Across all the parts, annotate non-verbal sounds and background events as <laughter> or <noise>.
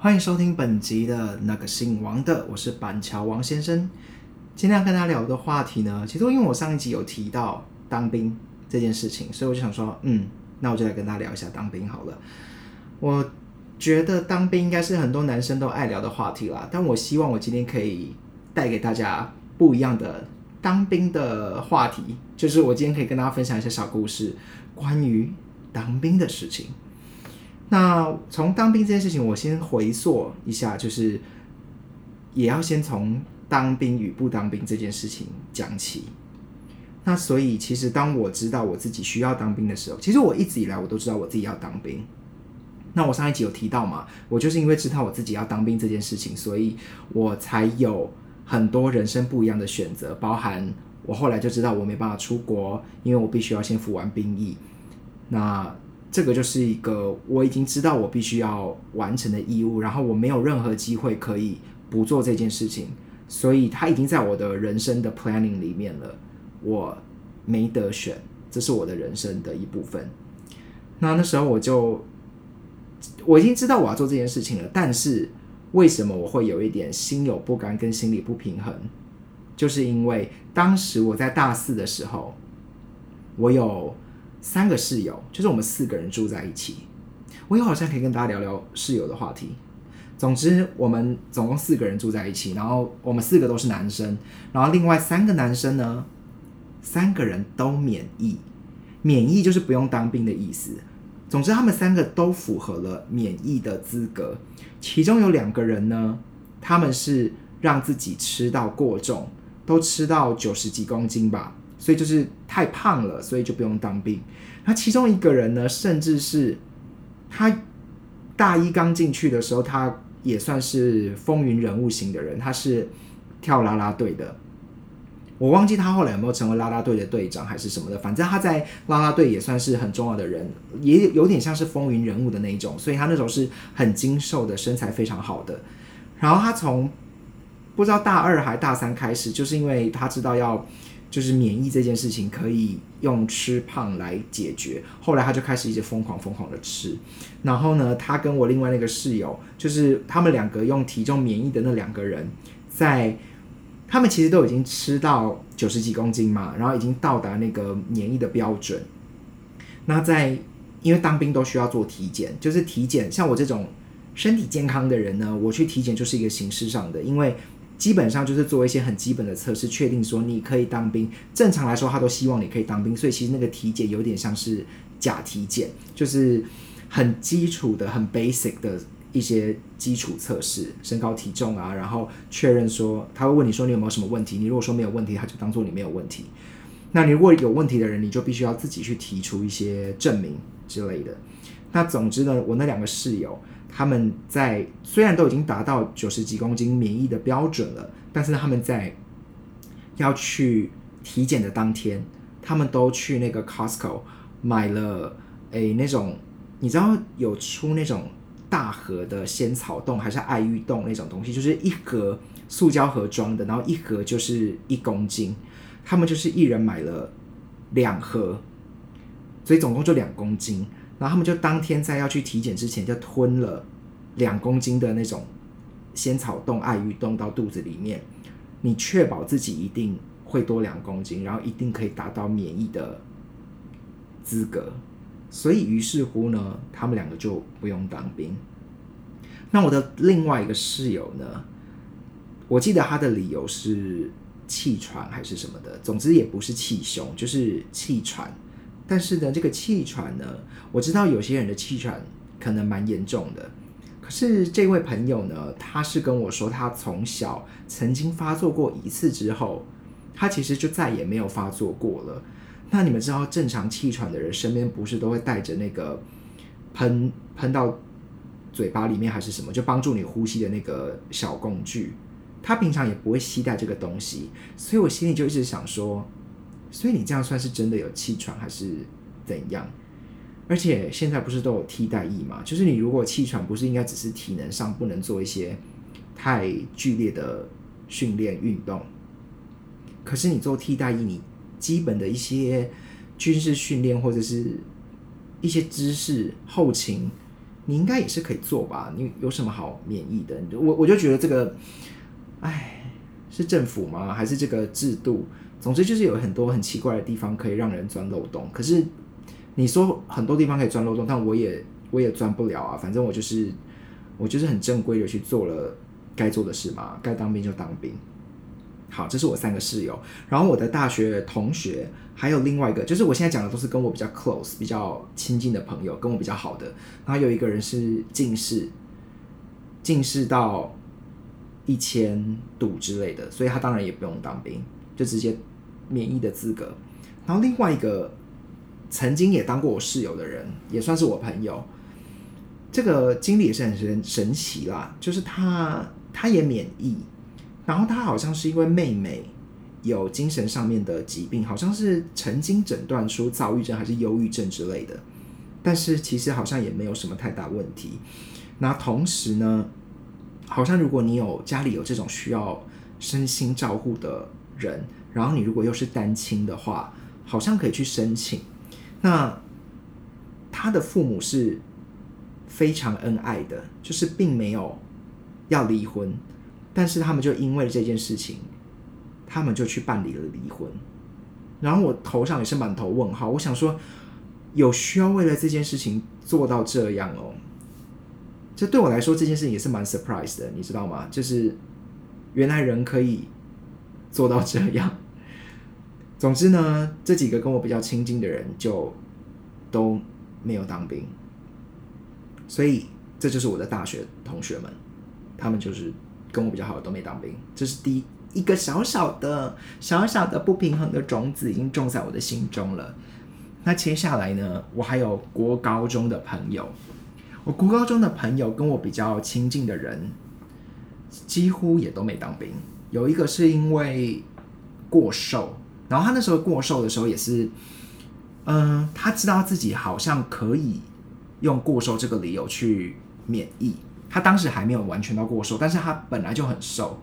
欢迎收听本集的那个姓王的，我是板桥王先生。今天要跟大家聊的话题呢，其实因为我上一集有提到当兵这件事情，所以我就想说，嗯，那我就来跟大家聊一下当兵好了。我觉得当兵应该是很多男生都爱聊的话题啦，但我希望我今天可以带给大家不一样的当兵的话题，就是我今天可以跟大家分享一些小故事，关于当兵的事情。那从当兵这件事情，我先回溯一下，就是也要先从当兵与不当兵这件事情讲起。那所以，其实当我知道我自己需要当兵的时候，其实我一直以来我都知道我自己要当兵。那我上一集有提到嘛，我就是因为知道我自己要当兵这件事情，所以我才有很多人生不一样的选择，包含我后来就知道我没办法出国，因为我必须要先服完兵役。那这个就是一个我已经知道我必须要完成的义务，然后我没有任何机会可以不做这件事情，所以它已经在我的人生的 planning 里面了，我没得选，这是我的人生的一部分。那那时候我就我已经知道我要做这件事情了，但是为什么我会有一点心有不甘跟心理不平衡？就是因为当时我在大四的时候，我有。三个室友，就是我们四个人住在一起。我以后好像可以跟大家聊聊室友的话题。总之，我们总共四个人住在一起，然后我们四个都是男生，然后另外三个男生呢，三个人都免疫，免疫就是不用当兵的意思。总之，他们三个都符合了免疫的资格。其中有两个人呢，他们是让自己吃到过重，都吃到九十几公斤吧。所以就是太胖了，所以就不用当兵。那其中一个人呢，甚至是他大一刚进去的时候，他也算是风云人物型的人。他是跳啦啦队的，我忘记他后来有没有成为啦啦队的队长还是什么的。反正他在啦啦队也算是很重要的人，也有点像是风云人物的那一种。所以他那时候是很精瘦的，身材非常好的。然后他从不知道大二还大三开始，就是因为他知道要。就是免疫这件事情可以用吃胖来解决。后来他就开始一直疯狂疯狂的吃。然后呢，他跟我另外那个室友，就是他们两个用体重免疫的那两个人，在他们其实都已经吃到九十几公斤嘛，然后已经到达那个免疫的标准。那在因为当兵都需要做体检，就是体检，像我这种身体健康的人呢，我去体检就是一个形式上的，因为。基本上就是做一些很基本的测试，确定说你可以当兵。正常来说，他都希望你可以当兵，所以其实那个体检有点像是假体检，就是很基础的、很 basic 的一些基础测试，身高体重啊，然后确认说他会问你说你有没有什么问题。你如果说没有问题，他就当做你没有问题。那你如果有问题的人，你就必须要自己去提出一些证明之类的。那总之呢，我那两个室友。他们在虽然都已经达到九十几公斤免疫的标准了，但是他们在要去体检的当天，他们都去那个 Costco 买了诶那种你知道有出那种大盒的仙草冻还是爱玉冻那种东西，就是一盒塑胶盒装的，然后一盒就是一公斤，他们就是一人买了两盒，所以总共就两公斤。然后他们就当天在要去体检之前，就吞了两公斤的那种仙草冻、爱玉冻到肚子里面。你确保自己一定会多两公斤，然后一定可以达到免疫的资格。所以于是乎呢，他们两个就不用当兵。那我的另外一个室友呢，我记得他的理由是气喘还是什么的，总之也不是气胸，就是气喘。但是呢，这个气喘呢，我知道有些人的气喘可能蛮严重的。可是这位朋友呢，他是跟我说，他从小曾经发作过一次之后，他其实就再也没有发作过了。那你们知道，正常气喘的人身边不是都会带着那个喷喷到嘴巴里面还是什么，就帮助你呼吸的那个小工具？他平常也不会携带这个东西，所以我心里就一直想说。所以你这样算是真的有气喘还是怎样？而且现在不是都有替代役吗？就是你如果气喘，不是应该只是体能上不能做一些太剧烈的训练运动？可是你做替代役，你基本的一些军事训练或者是一些知识后勤，你应该也是可以做吧？你有什么好免疫的？我我就觉得这个，哎，是政府吗？还是这个制度？总之就是有很多很奇怪的地方可以让人钻漏洞。可是你说很多地方可以钻漏洞，但我也我也钻不了啊。反正我就是我就是很正规的去做了该做的事嘛，该当兵就当兵。好，这是我三个室友，然后我的大学同学，还有另外一个，就是我现在讲的都是跟我比较 close、比较亲近的朋友，跟我比较好的。然后有一个人是近视，近视到一千度之类的，所以他当然也不用当兵，就直接免疫的资格。然后另外一个曾经也当过我室友的人，也算是我朋友，这个经历也是很神神奇啦，就是他他也免疫。然后他好像是因为妹妹有精神上面的疾病，好像是曾经诊断出躁郁症还是忧郁症之类的，但是其实好像也没有什么太大问题。那同时呢，好像如果你有家里有这种需要身心照护的人，然后你如果又是单亲的话，好像可以去申请。那他的父母是非常恩爱的，就是并没有要离婚。但是他们就因为这件事情，他们就去办理了离婚。然后我头上也是满头问号。我想说，有需要为了这件事情做到这样哦？这对我来说，这件事情也是蛮 surprise 的，你知道吗？就是原来人可以做到这样。<laughs> 总之呢，这几个跟我比较亲近的人就都没有当兵，所以这就是我的大学同学们，他们就是。跟我比较好的都没当兵，这是第一个小小的、小小的不平衡的种子已经种在我的心中了。那接下来呢？我还有国高中的朋友，我国高中的朋友跟我比较亲近的人，几乎也都没当兵。有一个是因为过瘦，然后他那时候过瘦的时候也是，嗯，他知道自己好像可以用过瘦这个理由去免疫。他当时还没有完全到过瘦，但是他本来就很瘦，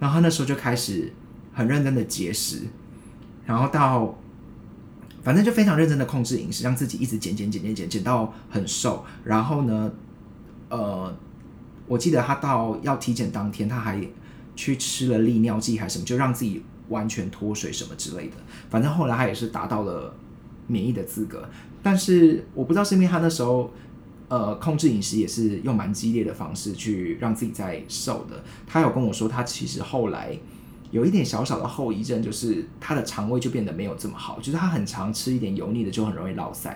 然后他那时候就开始很认真的节食，然后到反正就非常认真的控制饮食，让自己一直减减减减减减到很瘦。然后呢，呃，我记得他到要体检当天，他还去吃了利尿剂还是什么，就让自己完全脱水什么之类的。反正后来他也是达到了免疫的资格，但是我不知道是因为他那时候。呃，控制饮食也是用蛮激烈的方式去让自己在瘦的。他有跟我说，他其实后来有一点小小的后遗症，就是他的肠胃就变得没有这么好，就是他很常吃一点油腻的，就很容易落腮。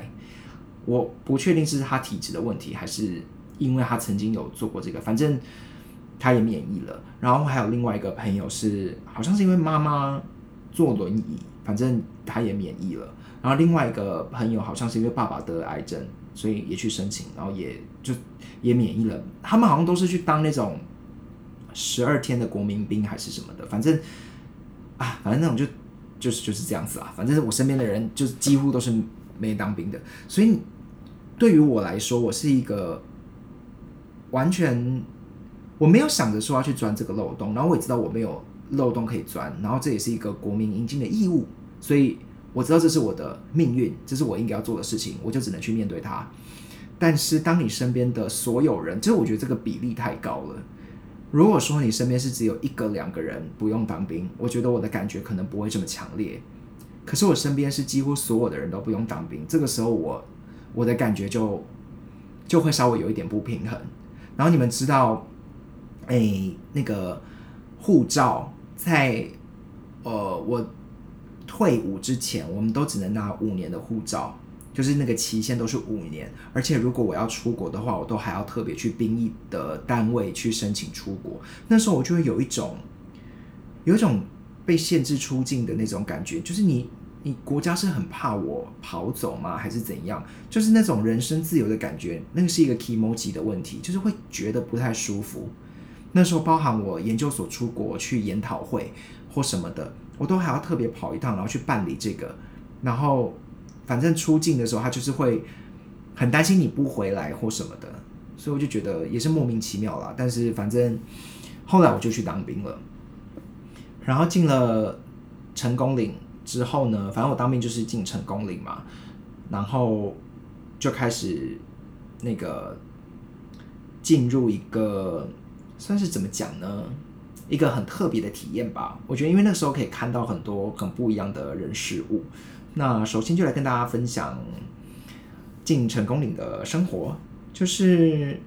我不确定是他体质的问题，还是因为他曾经有做过这个，反正他也免疫了。然后还有另外一个朋友是，好像是因为妈妈坐轮椅，反正他也免疫了。然后另外一个朋友好像是因为爸爸得了癌症。所以也去申请，然后也就也免疫了。他们好像都是去当那种十二天的国民兵还是什么的，反正啊，反正那种就就是就是这样子啊。反正我身边的人就是几乎都是没当兵的，所以对于我来说，我是一个完全我没有想着说要去钻这个漏洞，然后我也知道我没有漏洞可以钻，然后这也是一个国民应尽的义务，所以。我知道这是我的命运，这是我应该要做的事情，我就只能去面对它。但是，当你身边的所有人，其实我觉得这个比例太高了。如果说你身边是只有一个、两个人不用当兵，我觉得我的感觉可能不会这么强烈。可是我身边是几乎所有的人都不用当兵，这个时候我我的感觉就就会稍微有一点不平衡。然后你们知道，哎，那个护照在呃我。退伍之前，我们都只能拿五年的护照，就是那个期限都是五年。而且如果我要出国的话，我都还要特别去兵役的单位去申请出国。那时候我就会有一种，有一种被限制出境的那种感觉，就是你，你国家是很怕我跑走吗？还是怎样？就是那种人身自由的感觉，那个是一个 emoji 的问题，就是会觉得不太舒服。那时候包含我研究所出国去研讨会或什么的。我都还要特别跑一趟，然后去办理这个，然后反正出境的时候，他就是会很担心你不回来或什么的，所以我就觉得也是莫名其妙啦。但是反正后来我就去当兵了，然后进了成功岭之后呢，反正我当兵就是进成功岭嘛，然后就开始那个进入一个算是怎么讲呢？一个很特别的体验吧。我觉得，因为那时候可以看到很多很不一样的人事物。那首先就来跟大家分享进成功岭的生活，就是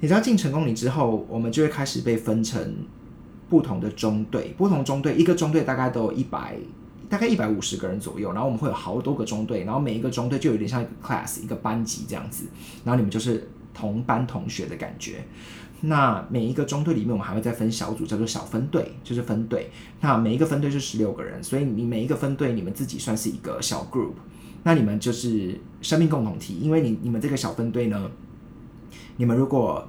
你知道进成功岭之后，我们就会开始被分成不同的中队，不同中队一个中队大概都有一百。大概一百五十个人左右，然后我们会有好多个中队，然后每一个中队就有点像一个 class 一个班级这样子，然后你们就是同班同学的感觉。那每一个中队里面，我们还会再分小组，叫做小分队，就是分队。那每一个分队是十六个人，所以你每一个分队，你们自己算是一个小 group。那你们就是生命共同体，因为你你们这个小分队呢，你们如果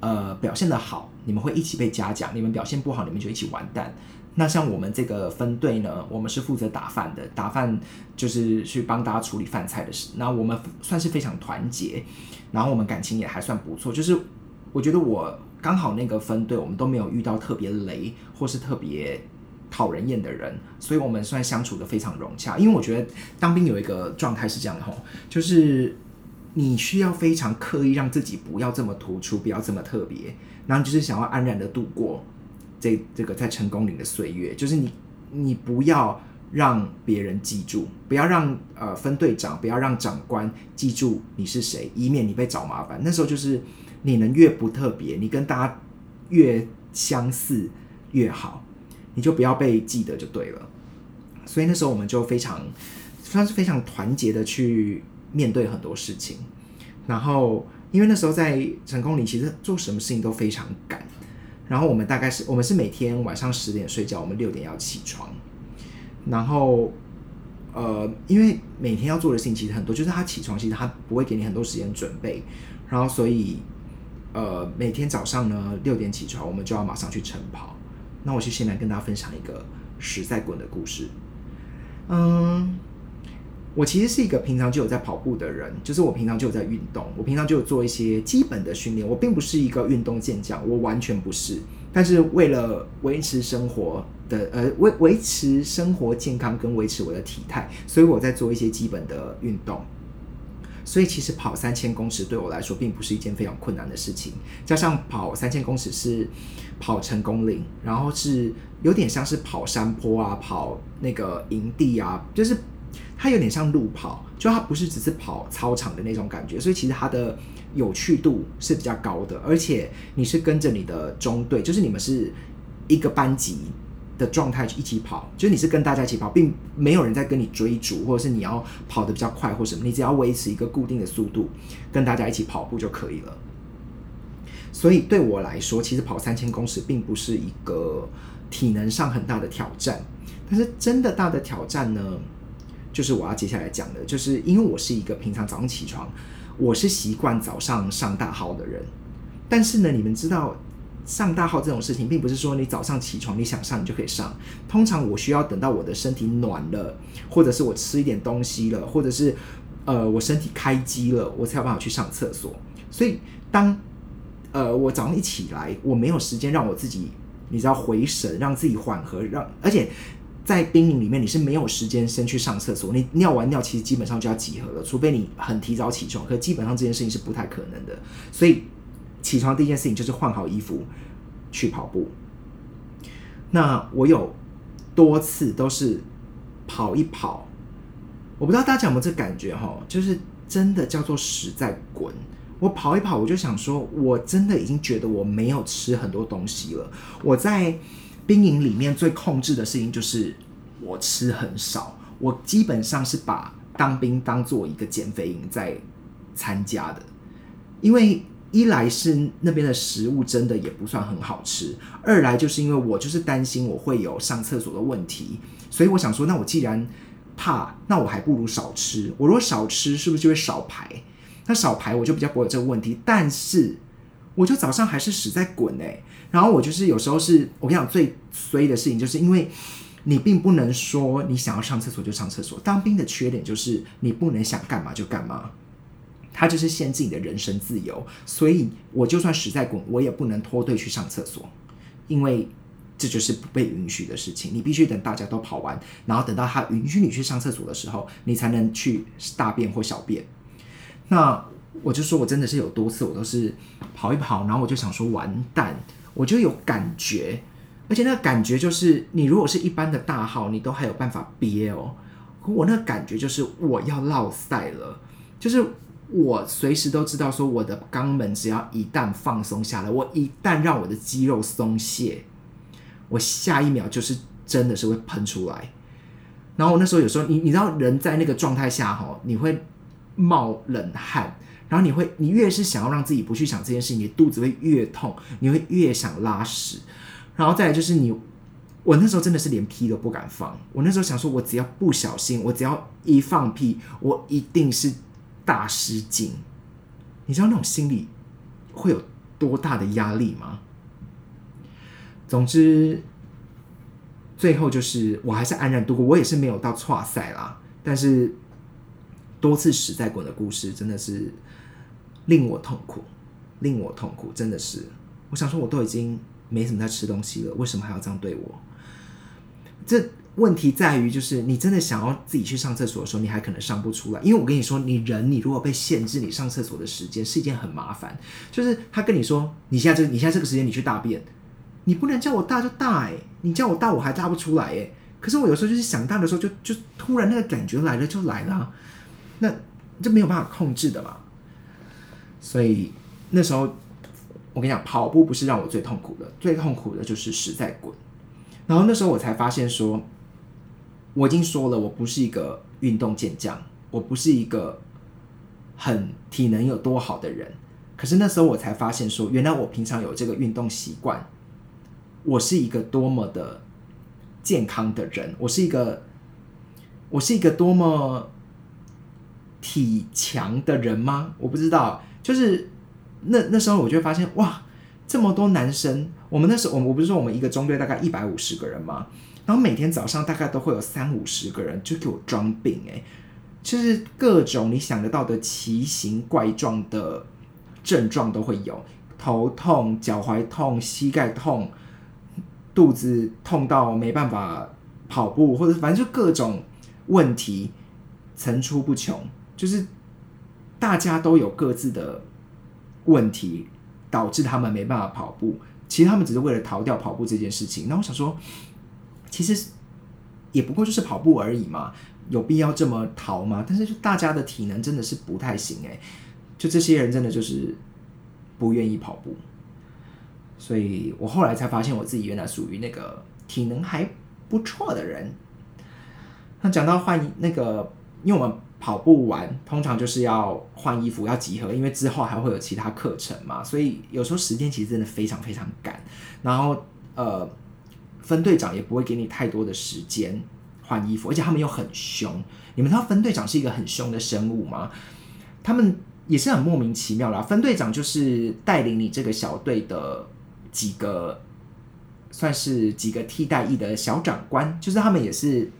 呃表现的好，你们会一起被嘉奖；你们表现不好，你们就一起完蛋。那像我们这个分队呢，我们是负责打饭的，打饭就是去帮大家处理饭菜的事。那我们算是非常团结，然后我们感情也还算不错。就是我觉得我刚好那个分队，我们都没有遇到特别雷或是特别讨人厌的人，所以我们算相处的非常融洽。因为我觉得当兵有一个状态是这样的吼，就是你需要非常刻意让自己不要这么突出，不要这么特别，然后就是想要安然的度过。这这个在成功岭的岁月，就是你你不要让别人记住，不要让呃分队长，不要让长官记住你是谁，以免你被找麻烦。那时候就是你能越不特别，你跟大家越相似越好，你就不要被记得就对了。所以那时候我们就非常算是非常团结的去面对很多事情。然后因为那时候在成功里，其实做什么事情都非常赶。然后我们大概是我们是每天晚上十点睡觉，我们六点要起床。然后，呃，因为每天要做的事情其实很多，就是他起床其实他不会给你很多时间准备。然后，所以，呃，每天早上呢六点起床，我们就要马上去晨跑。那我就先来跟大家分享一个实在滚的故事。嗯。我其实是一个平常就有在跑步的人，就是我平常就有在运动，我平常就有做一些基本的训练。我并不是一个运动健将，我完全不是。但是为了维持生活的呃维维持生活健康跟维持我的体态，所以我在做一些基本的运动。所以其实跑三千公尺对我来说并不是一件非常困难的事情。加上跑三千公尺是跑成功岭，然后是有点像是跑山坡啊，跑那个营地啊，就是。它有点像路跑，就它不是只是跑操场的那种感觉，所以其实它的有趣度是比较高的。而且你是跟着你的中队，就是你们是一个班级的状态去一起跑，就是你是跟大家一起跑，并没有人在跟你追逐，或者是你要跑得比较快或什么，你只要维持一个固定的速度，跟大家一起跑步就可以了。所以对我来说，其实跑三千公尺并不是一个体能上很大的挑战，但是真的大的挑战呢？就是我要接下来讲的，就是因为我是一个平常早上起床，我是习惯早上上大号的人。但是呢，你们知道上大号这种事情，并不是说你早上起床你想上你就可以上。通常我需要等到我的身体暖了，或者是我吃一点东西了，或者是呃我身体开机了，我才有办法去上厕所。所以当呃我早上一起来，我没有时间让我自己，你知道回神，让自己缓和，让而且。在兵营里面，你是没有时间先去上厕所。你尿完尿，其实基本上就要集合了，除非你很提早起床。可基本上这件事情是不太可能的。所以起床第一件事情就是换好衣服去跑步。那我有多次都是跑一跑，我不知道大家有没有这感觉哈，就是真的叫做屎在滚。我跑一跑，我就想说，我真的已经觉得我没有吃很多东西了。我在。兵营里面最控制的事情就是我吃很少，我基本上是把当兵当做一个减肥营在参加的，因为一来是那边的食物真的也不算很好吃，二来就是因为我就是担心我会有上厕所的问题，所以我想说，那我既然怕，那我还不如少吃。我如果少吃，是不是就会少排？那少排我就比较不会有这个问题，但是我就早上还是屎在滚哎。然后我就是有时候是我跟你讲最衰的事情，就是因为你并不能说你想要上厕所就上厕所。当兵的缺点就是你不能想干嘛就干嘛，他就是限制你的人身自由。所以我就算实在滚，我也不能脱队去上厕所，因为这就是不被允许的事情。你必须等大家都跑完，然后等到他允许你去上厕所的时候，你才能去大便或小便。那我就说我真的是有多次我都是跑一跑，然后我就想说完蛋，我就有感觉，而且那个感觉就是你如果是一般的大号，你都还有办法憋哦，我那个感觉就是我要落赛了，就是我随时都知道说我的肛门只要一旦放松下来，我一旦让我的肌肉松懈，我下一秒就是真的是会喷出来。然后我那时候有时候你你知道人在那个状态下哈，你会冒冷汗。然后你会，你越是想要让自己不去想这件事情，你肚子会越痛，你会越想拉屎。然后再来就是你，我那时候真的是连屁都不敢放。我那时候想说，我只要不小心，我只要一放屁，我一定是大失禁。你知道那种心理会有多大的压力吗？总之，最后就是我还是安然度过，我也是没有到错赛啦。但是多次屎在滚的故事，真的是。令我痛苦，令我痛苦，真的是。我想说，我都已经没什么在吃东西了，为什么还要这样对我？这问题在于，就是你真的想要自己去上厕所的时候，你还可能上不出来。因为我跟你说，你人你如果被限制你上厕所的时间，是一件很麻烦。就是他跟你说，你现在这你现在这个时间你去大便，你不能叫我大就大哎，你叫我大我还大不出来哎。可是我有时候就是想大的时候，就就突然那个感觉来了就来了，那就没有办法控制的嘛。所以那时候，我跟你讲，跑步不是让我最痛苦的，最痛苦的就是屎在滚。然后那时候我才发现说，我已经说了，我不是一个运动健将，我不是一个很体能有多好的人。可是那时候我才发现说，原来我平常有这个运动习惯，我是一个多么的健康的人，我是一个，我是一个多么体强的人吗？我不知道。就是那那时候，我就发现哇，这么多男生。我们那时候，我我不是说我们一个中队大概一百五十个人吗？然后每天早上大概都会有三五十个人就给我装病哎，就是各种你想得到的奇形怪状的症状都会有，头痛、脚踝痛、膝盖痛、肚子痛到没办法跑步，或者反正就各种问题层出不穷，就是。大家都有各自的问题，导致他们没办法跑步。其实他们只是为了逃掉跑步这件事情。那我想说，其实也不过就是跑步而已嘛，有必要这么逃吗？但是就大家的体能真的是不太行诶，就这些人真的就是不愿意跑步。所以我后来才发现，我自己原来属于那个体能还不错的人。那讲到换那个，因为我们。跑步完通常就是要换衣服要集合，因为之后还会有其他课程嘛，所以有时候时间其实真的非常非常赶。然后呃，分队长也不会给你太多的时间换衣服，而且他们又很凶。你们知道分队长是一个很凶的生物吗？他们也是很莫名其妙啦。分队长就是带领你这个小队的几个，算是几个替代役的小长官，就是他们也是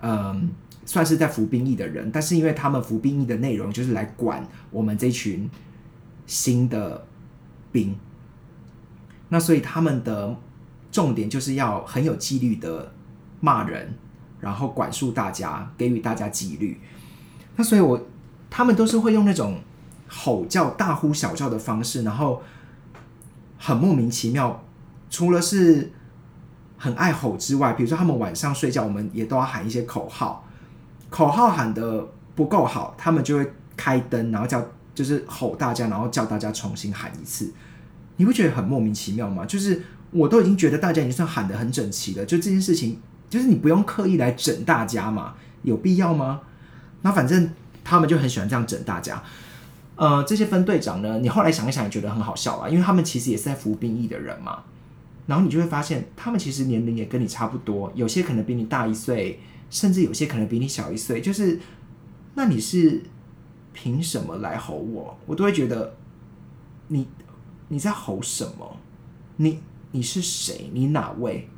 嗯。算是在服兵役的人，但是因为他们服兵役的内容就是来管我们这群新的兵，那所以他们的重点就是要很有纪律的骂人，然后管束大家，给予大家纪律。那所以我他们都是会用那种吼叫、大呼小叫的方式，然后很莫名其妙。除了是很爱吼之外，比如说他们晚上睡觉，我们也都要喊一些口号。口号喊的不够好，他们就会开灯，然后叫就是吼大家，然后叫大家重新喊一次。你不觉得很莫名其妙吗？就是我都已经觉得大家已经算喊得很整齐了，就这件事情，就是你不用刻意来整大家嘛，有必要吗？那反正他们就很喜欢这样整大家。呃，这些分队长呢，你后来想一想也觉得很好笑啊，因为他们其实也是在服兵役的人嘛。然后你就会发现，他们其实年龄也跟你差不多，有些可能比你大一岁。甚至有些可能比你小一岁，就是，那你是凭什么来吼我？我都会觉得，你你在吼什么？你你是谁？你哪位？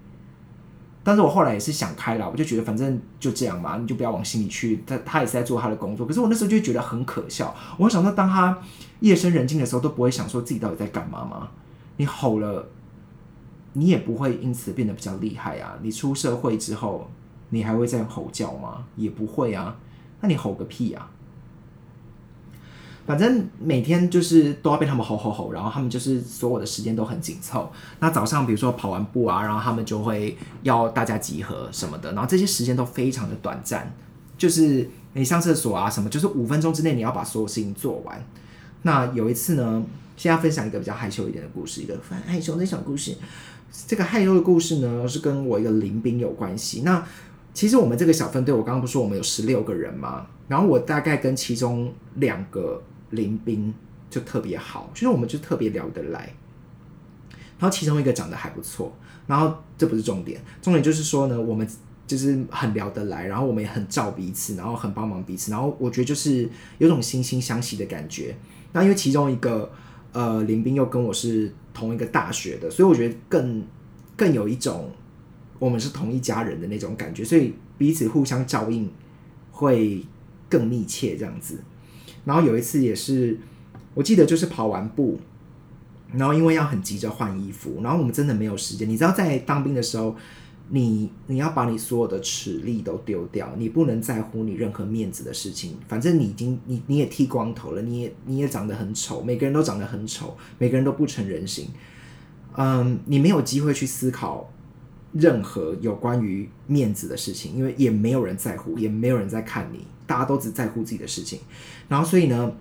但是我后来也是想开了，我就觉得反正就这样嘛，你就不要往心里去。他他也是在做他的工作，可是我那时候就觉得很可笑。我想说，当他夜深人静的时候，都不会想说自己到底在干嘛吗？你吼了，你也不会因此变得比较厉害啊。你出社会之后。你还会再吼叫吗？也不会啊。那你吼个屁啊！反正每天就是都要被他们吼吼吼，然后他们就是所有的时间都很紧凑。那早上比如说跑完步啊，然后他们就会要大家集合什么的，然后这些时间都非常的短暂，就是你上厕所啊什么，就是五分钟之内你要把所有事情做完。那有一次呢，先要分享一个比较害羞一点的故事，一个很害羞的小故事。这个害羞的故事呢，是跟我一个林兵有关系。那其实我们这个小分队，我刚刚不说我们有十六个人吗？然后我大概跟其中两个林斌就特别好，就是我们就特别聊得来。然后其中一个长得还不错，然后这不是重点，重点就是说呢，我们就是很聊得来，然后我们也很照彼此，然后很帮忙彼此，然后我觉得就是有种惺惺相惜的感觉。那因为其中一个呃林斌又跟我是同一个大学的，所以我觉得更更有一种我们是同一家人的那种感觉，所以彼此互相照应会更密切这样子。然后有一次也是，我记得就是跑完步，然后因为要很急着换衣服，然后我们真的没有时间。你知道在当兵的时候，你你要把你所有的齿力都丢掉，你不能在乎你任何面子的事情。反正你已经你你也剃光头了，你也你也长得很丑，每个人都长得很丑，每个人都不成人形。嗯，你没有机会去思考任何有关于面子的事情，因为也没有人在乎，也没有人在看你。大家都只在乎自己的事情，然后所以呢，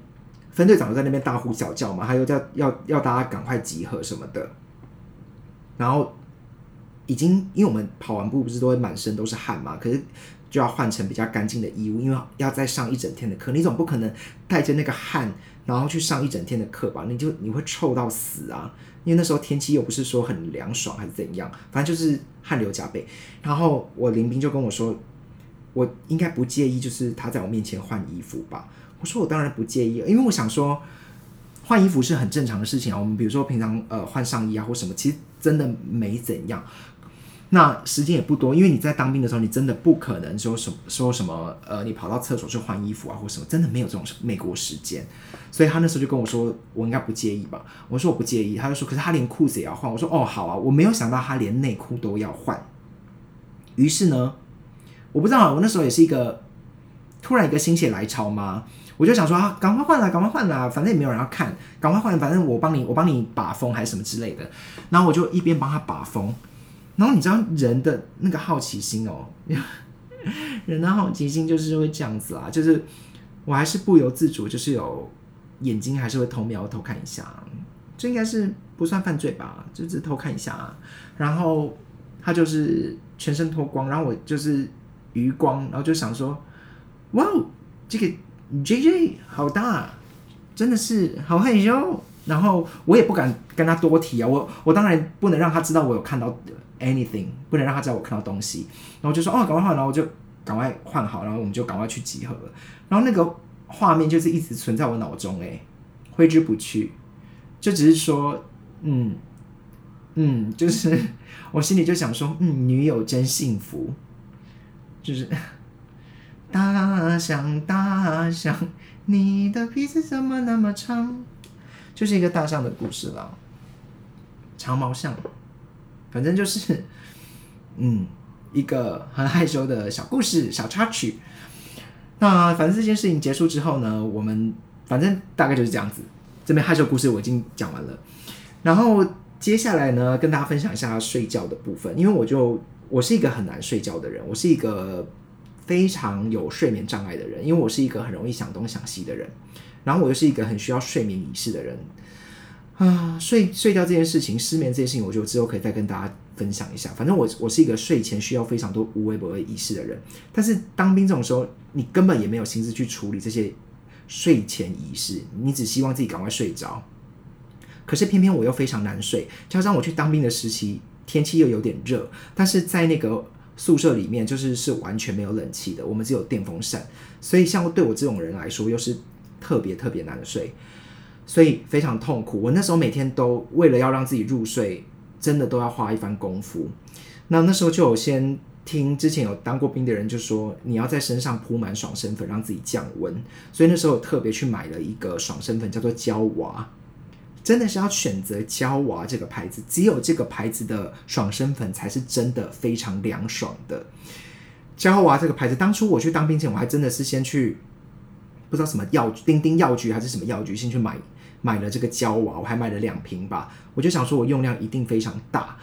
分队长就在那边大呼小叫嘛，他又叫要要大家赶快集合什么的，然后已经因为我们跑完步不是都会满身都是汗嘛，可是就要换成比较干净的衣物，因为要再上一整天的课，你总不可能带着那个汗然后去上一整天的课吧？你就你会臭到死啊！因为那时候天气又不是说很凉爽还是怎样，反正就是汗流浃背。然后我林兵就跟我说。我应该不介意，就是他在我面前换衣服吧。我说我当然不介意，因为我想说换衣服是很正常的事情啊。我们比如说平常呃换上衣啊或什么，其实真的没怎样。那时间也不多，因为你在当兵的时候，你真的不可能说什么说什么呃，你跑到厕所去换衣服啊或什么，真的没有这种美国时间。所以他那时候就跟我说，我应该不介意吧。我说我不介意，他就说可是他连裤子也要换。我说哦好啊，我没有想到他连内裤都要换。于是呢。我不知道，我那时候也是一个突然一个心血来潮嘛，我就想说啊，赶快换啦，赶快换啦，反正也没有人要看，赶快换，反正我帮你，我帮你把风还是什么之类的。然后我就一边帮他把风，然后你知道人的那个好奇心哦，<laughs> 人的好奇心就是会这样子啊，就是我还是不由自主，就是有眼睛还是会偷瞄偷看一下，这应该是不算犯罪吧，就是偷看一下。啊。然后他就是全身脱光，然后我就是。余光，然后就想说，哇哦，这个 J J 好大，真的是好害羞。然后我也不敢跟他多提啊，我我当然不能让他知道我有看到 anything，不能让他知道我看到东西。然后就说哦，赶快换，然后我就赶快换好，然后我们就赶快去集合了。然后那个画面就是一直存在我脑中，哎，挥之不去。就只是说，嗯嗯，就是 <laughs> 我心里就想说，嗯，女友真幸福。就是大象，大象，你的鼻子怎么那么长？就是一个大象的故事了，长毛象，反正就是，嗯，一个很害羞的小故事、小插曲。那反正这件事情结束之后呢，我们反正大概就是这样子。这边害羞故事我已经讲完了，然后接下来呢，跟大家分享一下睡觉的部分，因为我就。我是一个很难睡觉的人，我是一个非常有睡眠障碍的人，因为我是一个很容易想东想西的人，然后我又是一个很需要睡眠仪式的人啊，睡睡觉这件事情，失眠这件事情，我就之后可以再跟大家分享一下。反正我我是一个睡前需要非常多无微不微仪式的人，但是当兵这种时候，你根本也没有心思去处理这些睡前仪式，你只希望自己赶快睡着。可是偏偏我又非常难睡，加上我去当兵的时期。天气又有点热，但是在那个宿舍里面，就是是完全没有冷气的，我们只有电风扇，所以像对我这种人来说，又是特别特别难睡，所以非常痛苦。我那时候每天都为了要让自己入睡，真的都要花一番功夫。那那时候就有先听之前有当过兵的人就说，你要在身上铺满爽身粉，让自己降温。所以那时候特别去买了一个爽身粉，叫做娇娃。真的是要选择娇娃这个牌子，只有这个牌子的爽身粉才是真的非常凉爽的。娇娃这个牌子，当初我去当兵前，我还真的是先去不知道什么药丁丁药局还是什么药局，先去买买了这个娇娃，我还买了两瓶吧。我就想说，我用量一定非常大。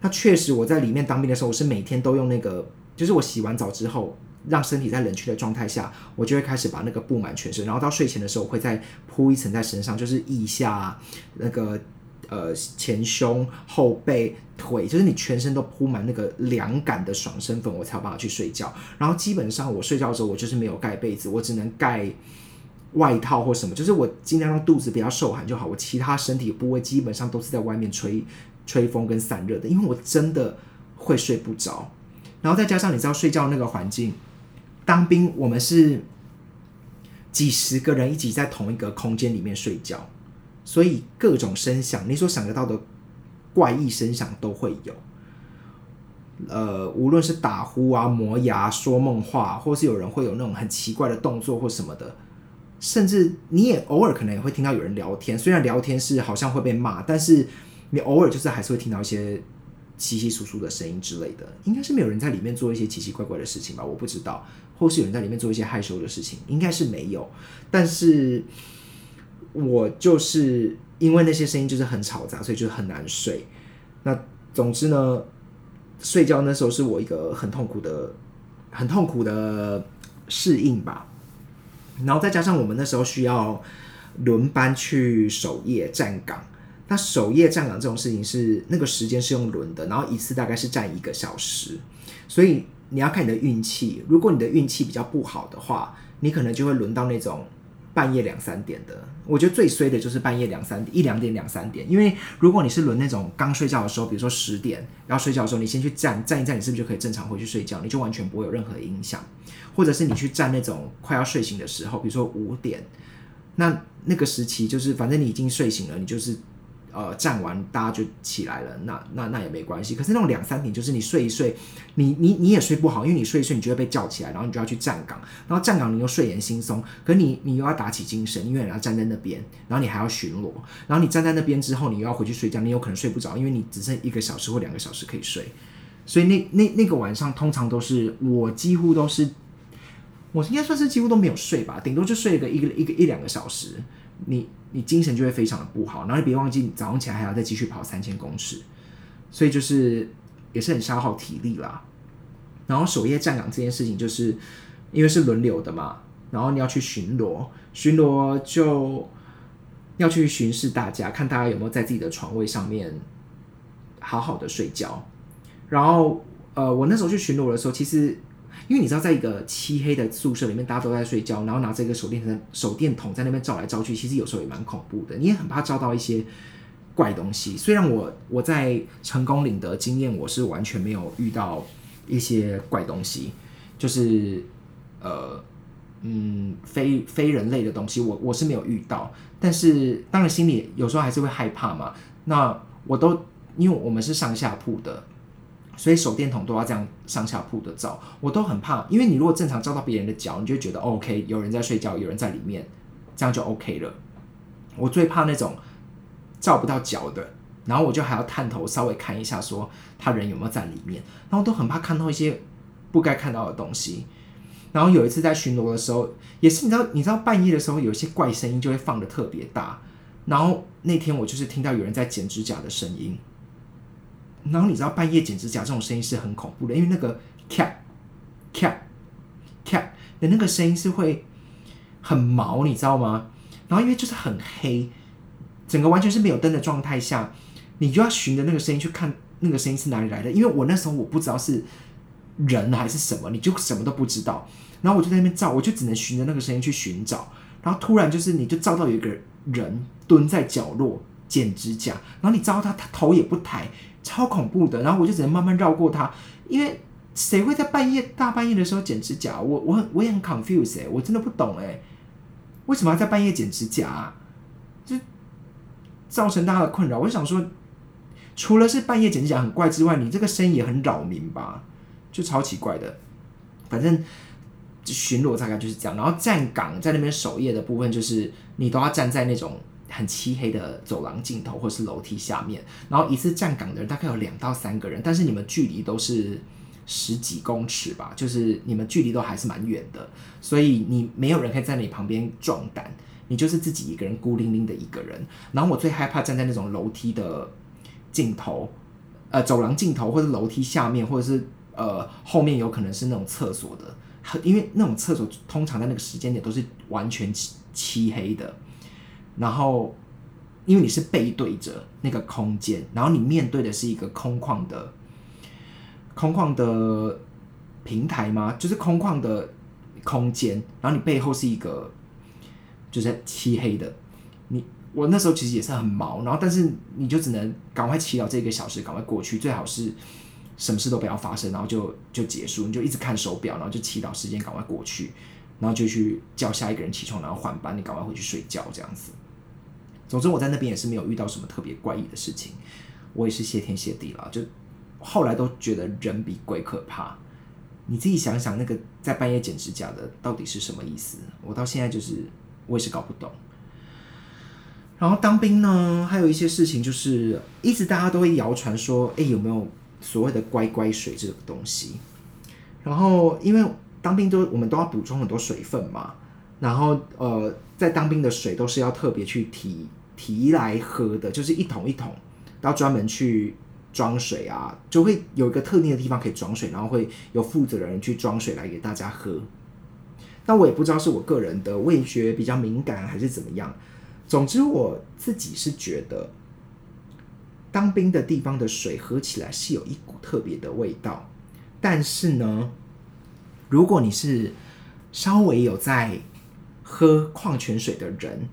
那确实，我在里面当兵的时候，我是每天都用那个，就是我洗完澡之后，让身体在冷却的状态下，我就会开始把那个布满全身，然后到睡前的时候，我会再铺一层在身上，就是腋下那个呃前胸、后背、腿，就是你全身都铺满那个凉感的爽身粉，我才有办法去睡觉。然后基本上我睡觉的时候，我就是没有盖被子，我只能盖外套或什么，就是我尽量让肚子不要受寒就好。我其他身体部位基本上都是在外面吹。吹风跟散热的，因为我真的会睡不着，然后再加上你知道睡觉那个环境，当兵我们是几十个人一起在同一个空间里面睡觉，所以各种声响，你所想得到的怪异声响都会有。呃，无论是打呼啊、磨牙、说梦话，或是有人会有那种很奇怪的动作或什么的，甚至你也偶尔可能也会听到有人聊天，虽然聊天是好像会被骂，但是。你偶尔就是还是会听到一些稀稀疏疏的声音之类的，应该是没有人在里面做一些奇奇怪怪的事情吧？我不知道，或是有人在里面做一些害羞的事情，应该是没有。但是，我就是因为那些声音就是很嘈杂，所以就很难睡。那总之呢，睡觉那时候是我一个很痛苦的、很痛苦的适应吧。然后再加上我们那时候需要轮班去守夜站岗。那守夜站岗这种事情是那个时间是用轮的，然后一次大概是站一个小时，所以你要看你的运气。如果你的运气比较不好的话，你可能就会轮到那种半夜两三点的。我觉得最衰的就是半夜两三点、一两点、两三点。因为如果你是轮那种刚睡觉的时候，比如说十点要睡觉的时候，你先去站站一站，你是不是就可以正常回去睡觉？你就完全不会有任何影响。或者是你去站那种快要睡醒的时候，比如说五点，那那个时期就是反正你已经睡醒了，你就是。呃，站完大家就起来了，那那那也没关系。可是那种两三点，就是你睡一睡，你你你也睡不好，因为你睡一睡，你就会被叫起来，然后你就要去站岗，然后站岗你又睡眼惺忪，可你你又要打起精神，因为你要站在那边，然后你还要巡逻，然后你站在那边之后，你又要回去睡觉，你有可能睡不着，因为你只剩一个小时或两个小时可以睡，所以那那那个晚上通常都是我几乎都是，我应该算是几乎都没有睡吧，顶多就睡了个一个一个一两个小时，你。你精神就会非常的不好，然后你别忘记，你早上起来还要再继续跑三千公尺，所以就是也是很消耗体力啦。然后守夜站岗这件事情，就是因为是轮流的嘛，然后你要去巡逻，巡逻就要去巡视大家，看大家有没有在自己的床位上面好好的睡觉。然后呃，我那时候去巡逻的时候，其实。因为你知道，在一个漆黑的宿舍里面，大家都在睡觉，然后拿着一个手电筒、手电筒在那边照来照去，其实有时候也蛮恐怖的。你也很怕照到一些怪东西。虽然我我在成功领的经验，我是完全没有遇到一些怪东西，就是呃嗯非非人类的东西，我我是没有遇到。但是当然心里有时候还是会害怕嘛。那我都因为我们是上下铺的。所以手电筒都要这样上下铺的照，我都很怕，因为你如果正常照到别人的脚，你就觉得 OK，有人在睡觉，有人在里面，这样就 OK 了。我最怕那种照不到脚的，然后我就还要探头稍微看一下，说他人有没有在里面，然后都很怕看到一些不该看到的东西。然后有一次在巡逻的时候，也是你知道，你知道半夜的时候有一些怪声音就会放的特别大，然后那天我就是听到有人在剪指甲的声音。然后你知道半夜剪指甲这种声音是很恐怖的，因为那个咔咔咔的那个声音是会很毛，你知道吗？然后因为就是很黑，整个完全是没有灯的状态下，你就要循着那个声音去看那个声音是哪里来的。因为我那时候我不知道是人还是什么，你就什么都不知道。然后我就在那边照，我就只能循着那个声音去寻找。然后突然就是你就照到有一个人蹲在角落剪指甲，然后你照到他，他头也不抬。超恐怖的，然后我就只能慢慢绕过他，因为谁会在半夜大半夜的时候剪指甲？我我很我也很 confused 哎，我真的不懂哎，为什么要在半夜剪指甲？就造成大家的困扰。我就想说，除了是半夜剪指甲很怪之外，你这个声音也很扰民吧？就超奇怪的。反正巡逻大概就是这样，然后站岗在那边守夜的部分，就是你都要站在那种。很漆黑的走廊尽头，或是楼梯下面，然后一次站岗的人大概有两到三个人，但是你们距离都是十几公尺吧，就是你们距离都还是蛮远的，所以你没有人可以在你旁边壮胆，你就是自己一个人孤零零的一个人。然后我最害怕站在那种楼梯的尽头，呃，走廊尽头或者楼梯下面，或者是呃后面有可能是那种厕所的，因为那种厕所通常在那个时间点都是完全漆漆黑的，然后。因为你是背对着那个空间，然后你面对的是一个空旷的、空旷的平台吗？就是空旷的空间，然后你背后是一个就是漆黑的。你我那时候其实也是很毛，然后但是你就只能赶快祈祷这个小时赶快过去，最好是什么事都不要发生，然后就就结束。你就一直看手表，然后就祈祷时间赶快过去，然后就去叫下一个人起床，然后换班，你赶快回去睡觉这样子。总之，我在那边也是没有遇到什么特别怪异的事情，我也是谢天谢地了。就后来都觉得人比鬼可怕。你自己想想，那个在半夜剪指甲的到底是什么意思？我到现在就是我也是搞不懂。然后当兵呢，还有一些事情就是一直大家都会谣传说，哎，有没有所谓的乖乖水这个东西？然后因为当兵都我们都要补充很多水分嘛，然后呃，在当兵的水都是要特别去提。提来喝的，就是一桶一桶，到专门去装水啊，就会有一个特定的地方可以装水，然后会有负责人去装水来给大家喝。那我也不知道是我个人的味觉比较敏感还是怎么样。总之，我自己是觉得，当兵的地方的水喝起来是有一股特别的味道。但是呢，如果你是稍微有在喝矿泉水的人，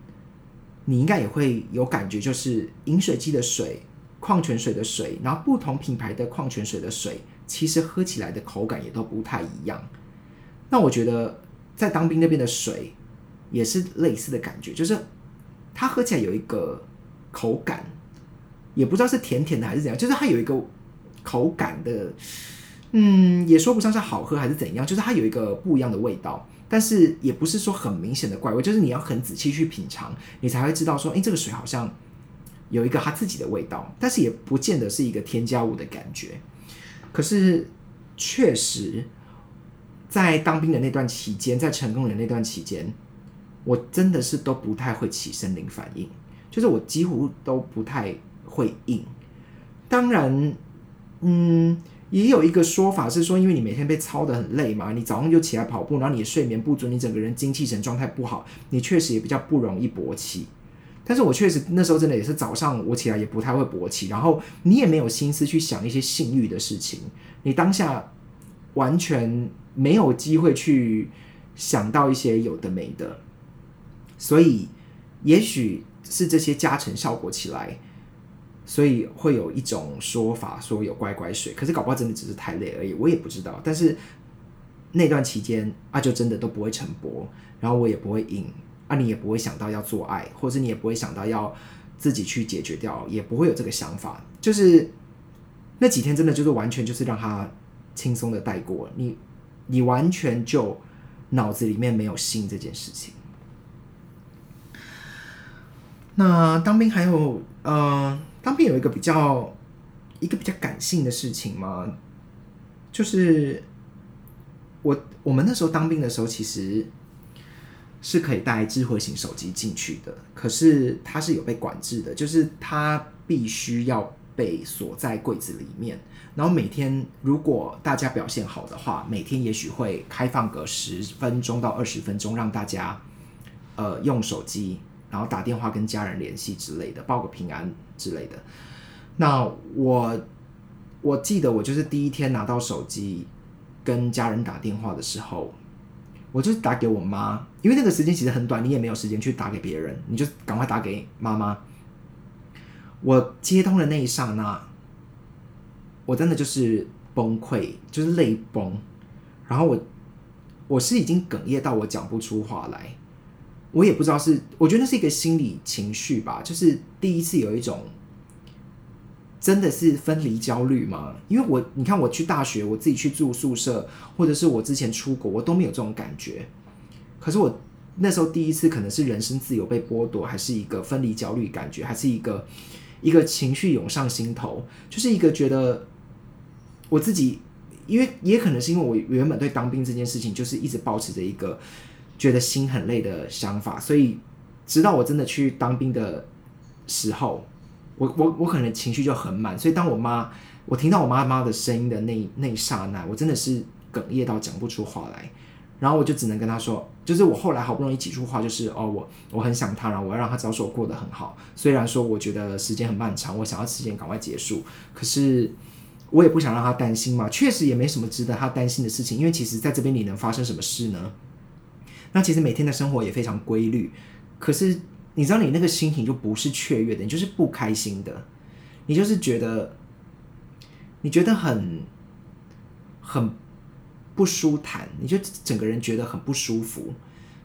你应该也会有感觉，就是饮水机的水、矿泉水的水，然后不同品牌的矿泉水的水，其实喝起来的口感也都不太一样。那我觉得在当兵那边的水也是类似的感觉，就是它喝起来有一个口感，也不知道是甜甜的还是怎样，就是它有一个口感的，嗯，也说不上是好喝还是怎样，就是它有一个不一样的味道。但是也不是说很明显的怪味，就是你要很仔细去品尝，你才会知道说，哎，这个水好像有一个它自己的味道，但是也不见得是一个添加物的感觉。可是确实，在当兵的那段期间，在成功的那段期间，我真的是都不太会起生理反应，就是我几乎都不太会硬。当然，嗯。也有一个说法是说，因为你每天被操的很累嘛，你早上就起来跑步，然后你睡眠不足，你整个人精气神状态不好，你确实也比较不容易勃起。但是我确实那时候真的也是早上我起来也不太会勃起，然后你也没有心思去想一些性欲的事情，你当下完全没有机会去想到一些有的没的，所以也许是这些加成效果起来。所以会有一种说法说有乖乖水，可是搞不好真的只是太累而已，我也不知道。但是那段期间啊，就真的都不会晨勃，然后我也不会硬啊，你也不会想到要做爱，或者你也不会想到要自己去解决掉，也不会有这个想法。就是那几天真的就是完全就是让他轻松的带过，你你完全就脑子里面没有性这件事情。那当兵还有呃。当兵有一个比较一个比较感性的事情吗？就是我我们那时候当兵的时候，其实是可以带智慧型手机进去的，可是它是有被管制的，就是它必须要被锁在柜子里面。然后每天如果大家表现好的话，每天也许会开放个十分钟到二十分钟，让大家呃用手机。然后打电话跟家人联系之类的，报个平安之类的。那我我记得我就是第一天拿到手机跟家人打电话的时候，我就打给我妈，因为那个时间其实很短，你也没有时间去打给别人，你就赶快打给妈妈。我接通的那一刹那，我真的就是崩溃，就是泪崩。然后我我是已经哽咽到我讲不出话来。我也不知道是，我觉得那是一个心理情绪吧，就是第一次有一种真的是分离焦虑嘛。因为我你看我去大学，我自己去住宿舍，或者是我之前出国，我都没有这种感觉。可是我那时候第一次，可能是人身自由被剥夺，还是一个分离焦虑感觉，还是一个一个情绪涌上心头，就是一个觉得我自己因为也可能是因为我原本对当兵这件事情就是一直保持着一个觉得心很累的想法，所以直到我真的去当兵的时候，我我我可能情绪就很满，所以当我妈我听到我妈妈的声音的那那一刹那，我真的是哽咽到讲不出话来。然后我就只能跟她说，就是我后来好不容易挤出话，就是哦，我我很想他，然后我要让他知道说我过得很好。虽然说我觉得时间很漫长，我想要时间赶快结束，可是我也不想让他担心嘛。确实也没什么值得他担心的事情，因为其实在这边你能发生什么事呢？那其实每天的生活也非常规律，可是你知道你那个心情就不是雀跃的，你就是不开心的，你就是觉得你觉得很很。不舒坦，你就整个人觉得很不舒服，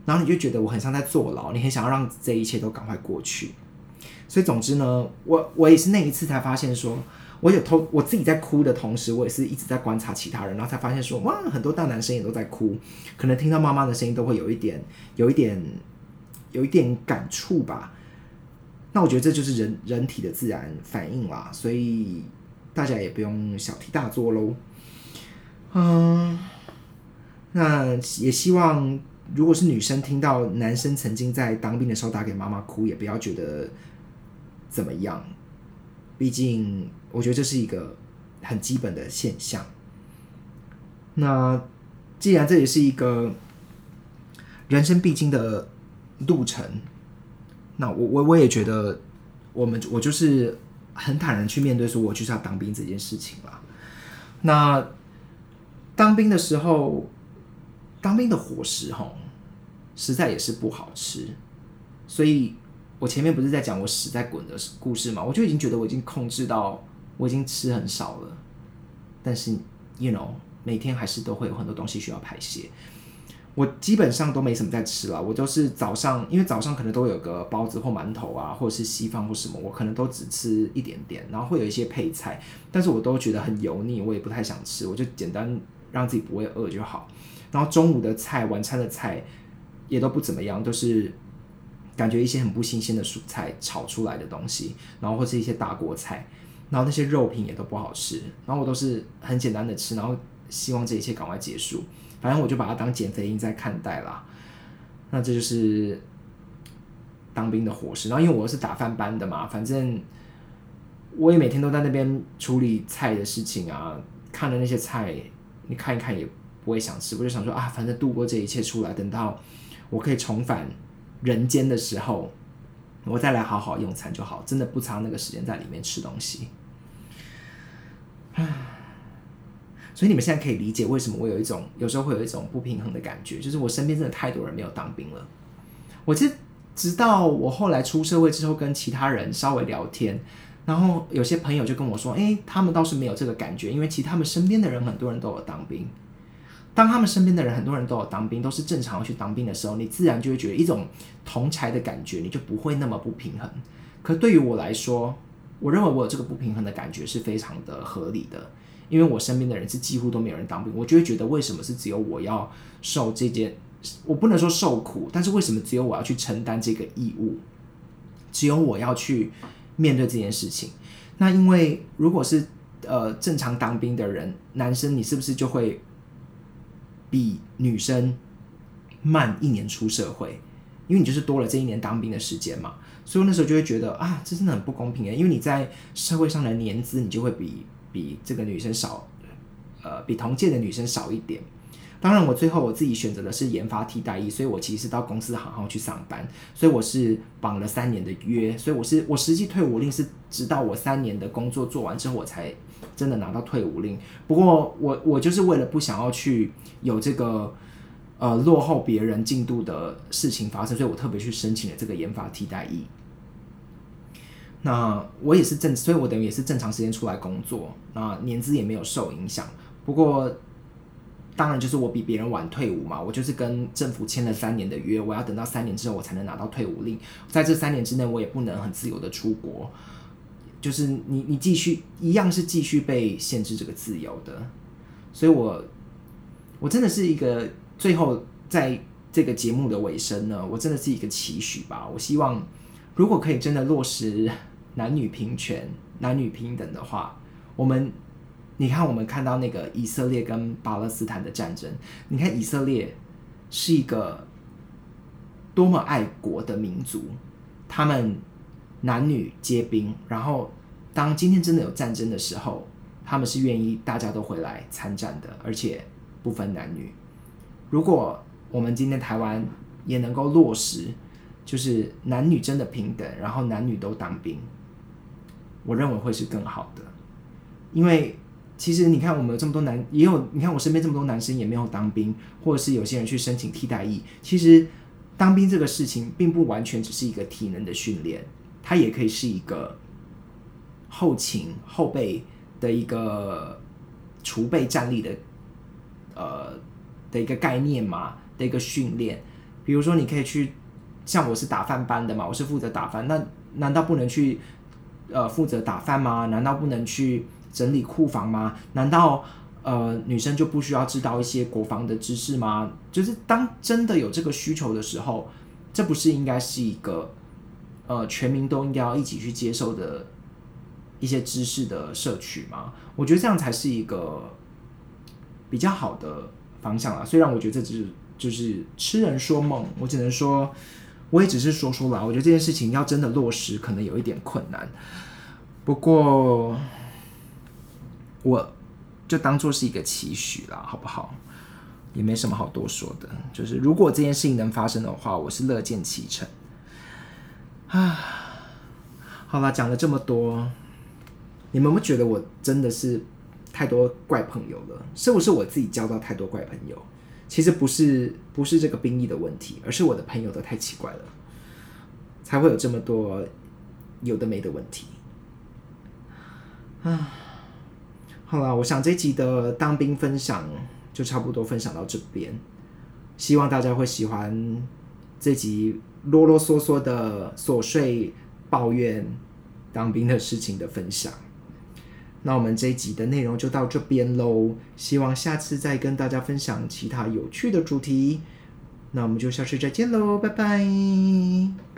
然后你就觉得我很像在坐牢，你很想要让这一切都赶快过去。所以总之呢，我我也是那一次才发现，说我有偷我自己在哭的同时，我也是一直在观察其他人，然后才发现说，哇，很多大男生也都在哭，可能听到妈妈的声音都会有一点有一点有一点感触吧。那我觉得这就是人人体的自然反应啦，所以大家也不用小题大做喽。嗯。那也希望，如果是女生听到男生曾经在当兵的时候打给妈妈哭，也不要觉得怎么样。毕竟，我觉得这是一个很基本的现象。那既然这也是一个人生必经的路程，那我我我也觉得，我们我就是很坦然去面对，说我就是要当兵这件事情了。那当兵的时候。当兵的伙食吼，实在也是不好吃，所以我前面不是在讲我屎在滚的故事嘛，我就已经觉得我已经控制到我已经吃很少了，但是，you know，每天还是都会有很多东西需要排泄，我基本上都没什么在吃了，我都是早上，因为早上可能都有个包子或馒头啊，或者是稀饭或什么，我可能都只吃一点点，然后会有一些配菜，但是我都觉得很油腻，我也不太想吃，我就简单让自己不会饿就好。然后中午的菜、晚餐的菜也都不怎么样，都是感觉一些很不新鲜的蔬菜炒出来的东西，然后或是一些大锅菜，然后那些肉品也都不好吃。然后我都是很简单的吃，然后希望这一切赶快结束。反正我就把它当减肥营在看待啦。那这就是当兵的伙食。然后因为我是打饭班的嘛，反正我也每天都在那边处理菜的事情啊，看着那些菜，你看一看也。不会想吃，我就想说啊，反正度过这一切出来，等到我可以重返人间的时候，我再来好好用餐就好，真的不差那个时间在里面吃东西。所以你们现在可以理解为什么我有一种有时候会有一种不平衡的感觉，就是我身边真的太多人没有当兵了。我其实直到我后来出社会之后，跟其他人稍微聊天，然后有些朋友就跟我说，哎，他们倒是没有这个感觉，因为其实他们身边的人很多人都有当兵。当他们身边的人很多人都有当兵，都是正常去当兵的时候，你自然就会觉得一种同才的感觉，你就不会那么不平衡。可对于我来说，我认为我有这个不平衡的感觉是非常的合理的，因为我身边的人是几乎都没有人当兵，我就会觉得为什么是只有我要受这件，我不能说受苦，但是为什么只有我要去承担这个义务，只有我要去面对这件事情？那因为如果是呃正常当兵的人，男生你是不是就会？比女生慢一年出社会，因为你就是多了这一年当兵的时间嘛，所以那时候就会觉得啊，这真的很不公平诶，因为你在社会上的年资，你就会比比这个女生少，呃，比同届的女生少一点。当然，我最后我自己选择的是研发替代役，所以我其实到公司行号去上班，所以我是绑了三年的约，所以我是我实际退伍令是直到我三年的工作做完之后，我才真的拿到退伍令。不过我我就是为了不想要去有这个呃落后别人进度的事情发生，所以我特别去申请了这个研发替代役。那我也是正，所以我等于也是正常时间出来工作，那年资也没有受影响。不过。当然，就是我比别人晚退伍嘛，我就是跟政府签了三年的约，我要等到三年之后我才能拿到退伍令，在这三年之内，我也不能很自由的出国，就是你你继续一样是继续被限制这个自由的，所以我我真的是一个最后在这个节目的尾声呢，我真的是一个期许吧，我希望如果可以真的落实男女平权、男女平等的话，我们。你看，我们看到那个以色列跟巴勒斯坦的战争，你看以色列是一个多么爱国的民族，他们男女皆兵，然后当今天真的有战争的时候，他们是愿意大家都回来参战的，而且不分男女。如果我们今天台湾也能够落实，就是男女真的平等，然后男女都当兵，我认为会是更好的，因为。其实你看，我们有这么多男，也有你看我身边这么多男生也没有当兵，或者是有些人去申请替代役。其实当兵这个事情，并不完全只是一个体能的训练，它也可以是一个后勤后备的一个储备战力的呃的一个概念嘛的一个训练。比如说，你可以去像我是打饭班的嘛，我是负责打饭，那难道不能去呃负责打饭吗？难道不能去？整理库房吗？难道呃女生就不需要知道一些国防的知识吗？就是当真的有这个需求的时候，这不是应该是一个呃全民都应该要一起去接受的一些知识的摄取吗？我觉得这样才是一个比较好的方向啊。虽然我觉得这只是就是痴人说梦，我只能说我也只是说说啦。我觉得这件事情要真的落实，可能有一点困难。不过。我就当做是一个期许啦，好不好？也没什么好多说的，就是如果这件事情能发生的话，我是乐见其成。啊，好啦，讲了这么多，你们有没有觉得我真的是太多怪朋友了？是不是我自己交到太多怪朋友？其实不是，不是这个兵役的问题，而是我的朋友都太奇怪了，才会有这么多有的没的问题。啊。好了，我想这集的当兵分享就差不多分享到这边，希望大家会喜欢这集啰啰嗦嗦的琐碎抱怨当兵的事情的分享。那我们这一集的内容就到这边喽，希望下次再跟大家分享其他有趣的主题。那我们就下次再见喽，拜拜。